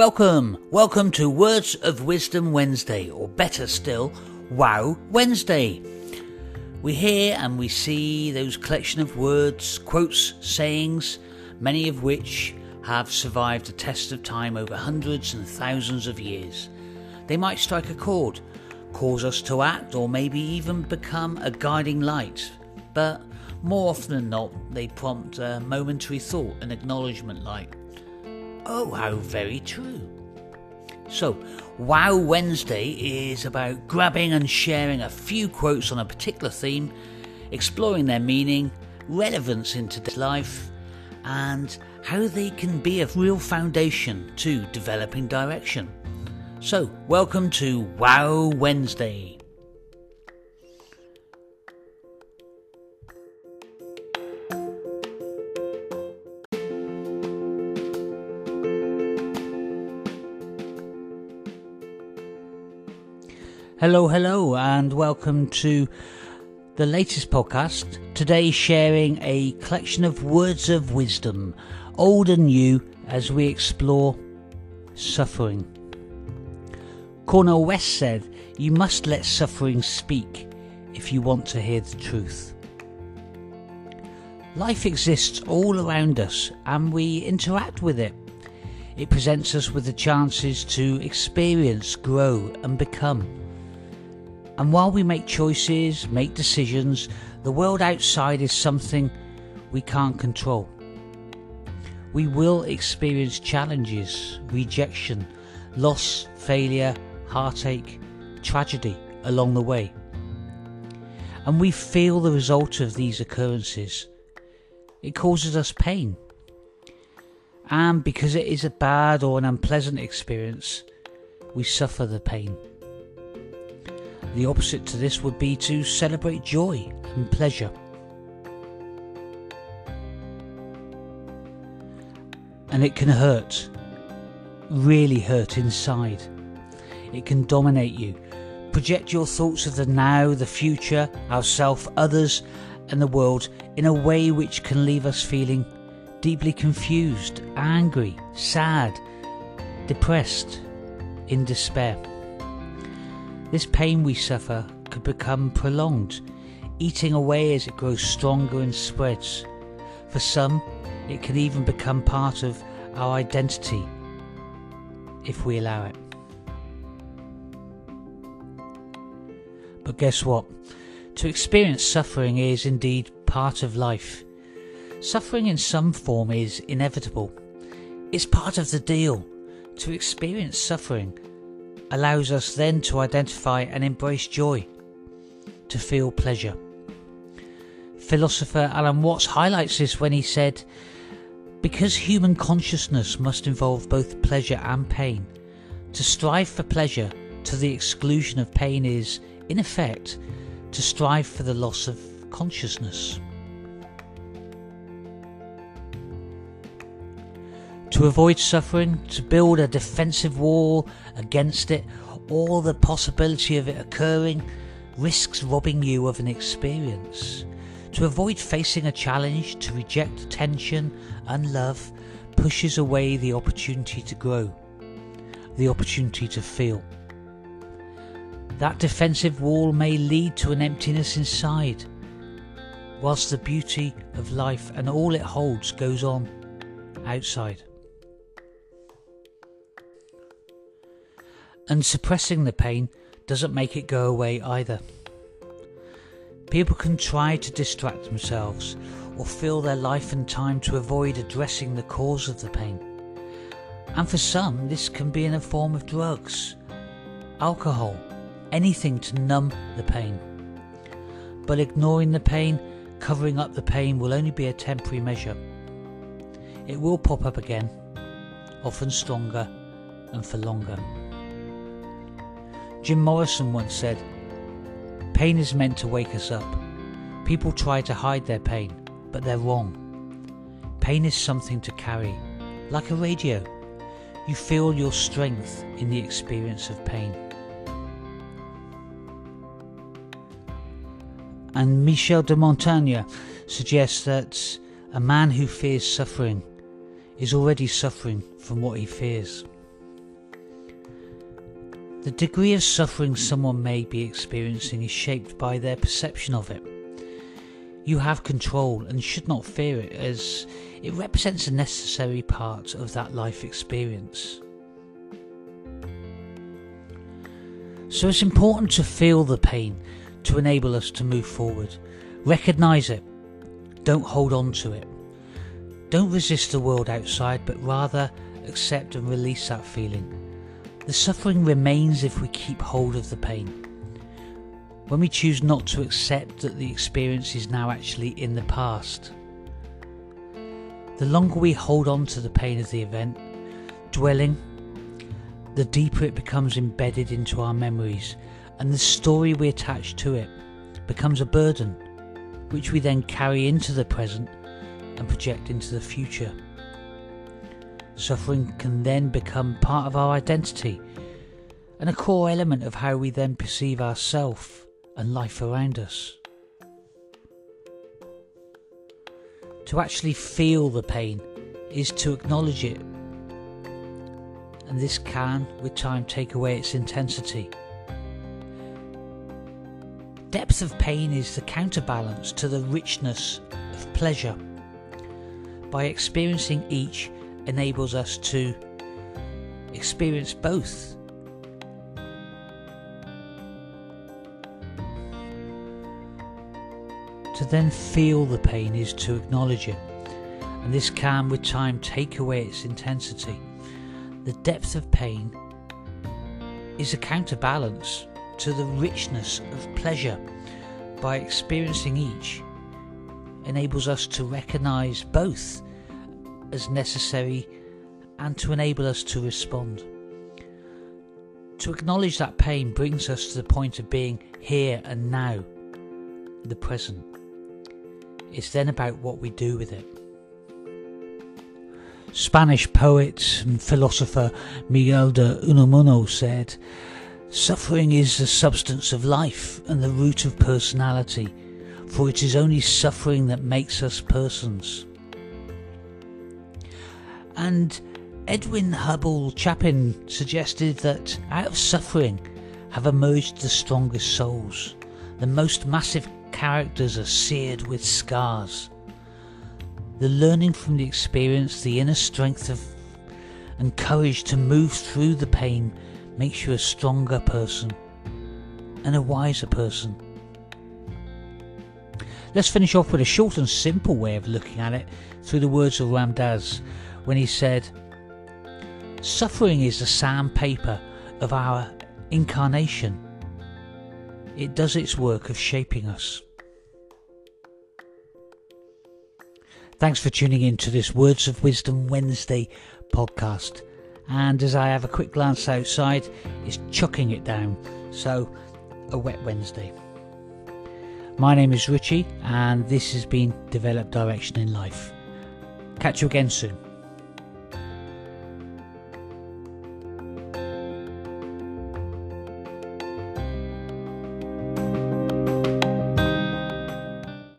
Welcome, welcome to Words of Wisdom Wednesday, or better still, Wow Wednesday. We hear and we see those collection of words, quotes, sayings, many of which have survived a test of time over hundreds and thousands of years. They might strike a chord, cause us to act, or maybe even become a guiding light. But more often than not, they prompt a momentary thought and acknowledgement like, Oh, how very true. So, Wow Wednesday is about grabbing and sharing a few quotes on a particular theme, exploring their meaning, relevance in today's life, and how they can be a real foundation to developing direction. So, welcome to Wow Wednesday. Hello, hello, and welcome to the latest podcast. Today, sharing a collection of words of wisdom, old and new, as we explore suffering. Cornel West said, You must let suffering speak if you want to hear the truth. Life exists all around us and we interact with it. It presents us with the chances to experience, grow, and become. And while we make choices, make decisions, the world outside is something we can't control. We will experience challenges, rejection, loss, failure, heartache, tragedy along the way. And we feel the result of these occurrences. It causes us pain. And because it is a bad or an unpleasant experience, we suffer the pain. The opposite to this would be to celebrate joy and pleasure. And it can hurt, really hurt inside. It can dominate you, project your thoughts of the now, the future, ourself, others, and the world in a way which can leave us feeling deeply confused, angry, sad, depressed, in despair. This pain we suffer could become prolonged, eating away as it grows stronger and spreads. For some, it can even become part of our identity if we allow it. But guess what? To experience suffering is indeed part of life. Suffering in some form is inevitable. It's part of the deal. To experience suffering allows us then to identify and embrace joy, to feel pleasure. Philosopher Alan Watts highlights this when he said, Because human consciousness must involve both pleasure and pain, to strive for pleasure to the exclusion of pain is, in effect, to strive for the loss of consciousness. To avoid suffering, to build a defensive wall against it, or the possibility of it occurring, risks robbing you of an experience. To avoid facing a challenge, to reject attention and love, pushes away the opportunity to grow, the opportunity to feel. That defensive wall may lead to an emptiness inside, whilst the beauty of life and all it holds goes on outside. And suppressing the pain doesn't make it go away either. People can try to distract themselves or fill their life and time to avoid addressing the cause of the pain. And for some, this can be in a form of drugs, alcohol, anything to numb the pain. But ignoring the pain, covering up the pain will only be a temporary measure. It will pop up again, often stronger and for longer. Jim Morrison once said, Pain is meant to wake us up. People try to hide their pain, but they're wrong. Pain is something to carry, like a radio. You feel your strength in the experience of pain. And Michel de Montaigne suggests that a man who fears suffering is already suffering from what he fears. The degree of suffering someone may be experiencing is shaped by their perception of it. You have control and should not fear it as it represents a necessary part of that life experience. So it's important to feel the pain to enable us to move forward. Recognize it. Don't hold on to it. Don't resist the world outside, but rather accept and release that feeling. The suffering remains if we keep hold of the pain. When we choose not to accept that the experience is now actually in the past. The longer we hold on to the pain of the event, dwelling, the deeper it becomes embedded into our memories, and the story we attach to it becomes a burden, which we then carry into the present and project into the future. Suffering can then become part of our identity and a core element of how we then perceive ourselves and life around us. To actually feel the pain is to acknowledge it, and this can, with time, take away its intensity. Depth of pain is the counterbalance to the richness of pleasure. By experiencing each, enables us to experience both. To then feel the pain is to acknowledge it, and this can, with time, take away its intensity. The depth of pain is a counterbalance to the richness of pleasure. By experiencing each, enables us to recognize both as necessary and to enable us to respond. To acknowledge that pain brings us to the point of being here and now, the present. It's then about what we do with it. Spanish poet and philosopher Miguel de Unamuno said, Suffering is the substance of life and the root of personality, for it is only suffering that makes us persons. And Edwin Hubble Chapin suggested that out of suffering have emerged the strongest souls. The most massive characters are seared with scars. The learning from the experience, the inner strength of and courage to move through the pain makes you a stronger person and a wiser person. Let's finish off with a short and simple way of looking at it through the words of Ram Dass when he said, Suffering is the sandpaper of our incarnation. It does its work of shaping us. Thanks for tuning in to this Words of Wisdom Wednesday podcast. And as I have a quick glance outside, it's chucking it down. So, a wet Wednesday. My name is Richie, and this has been Develop Direction in Life. Catch you again soon.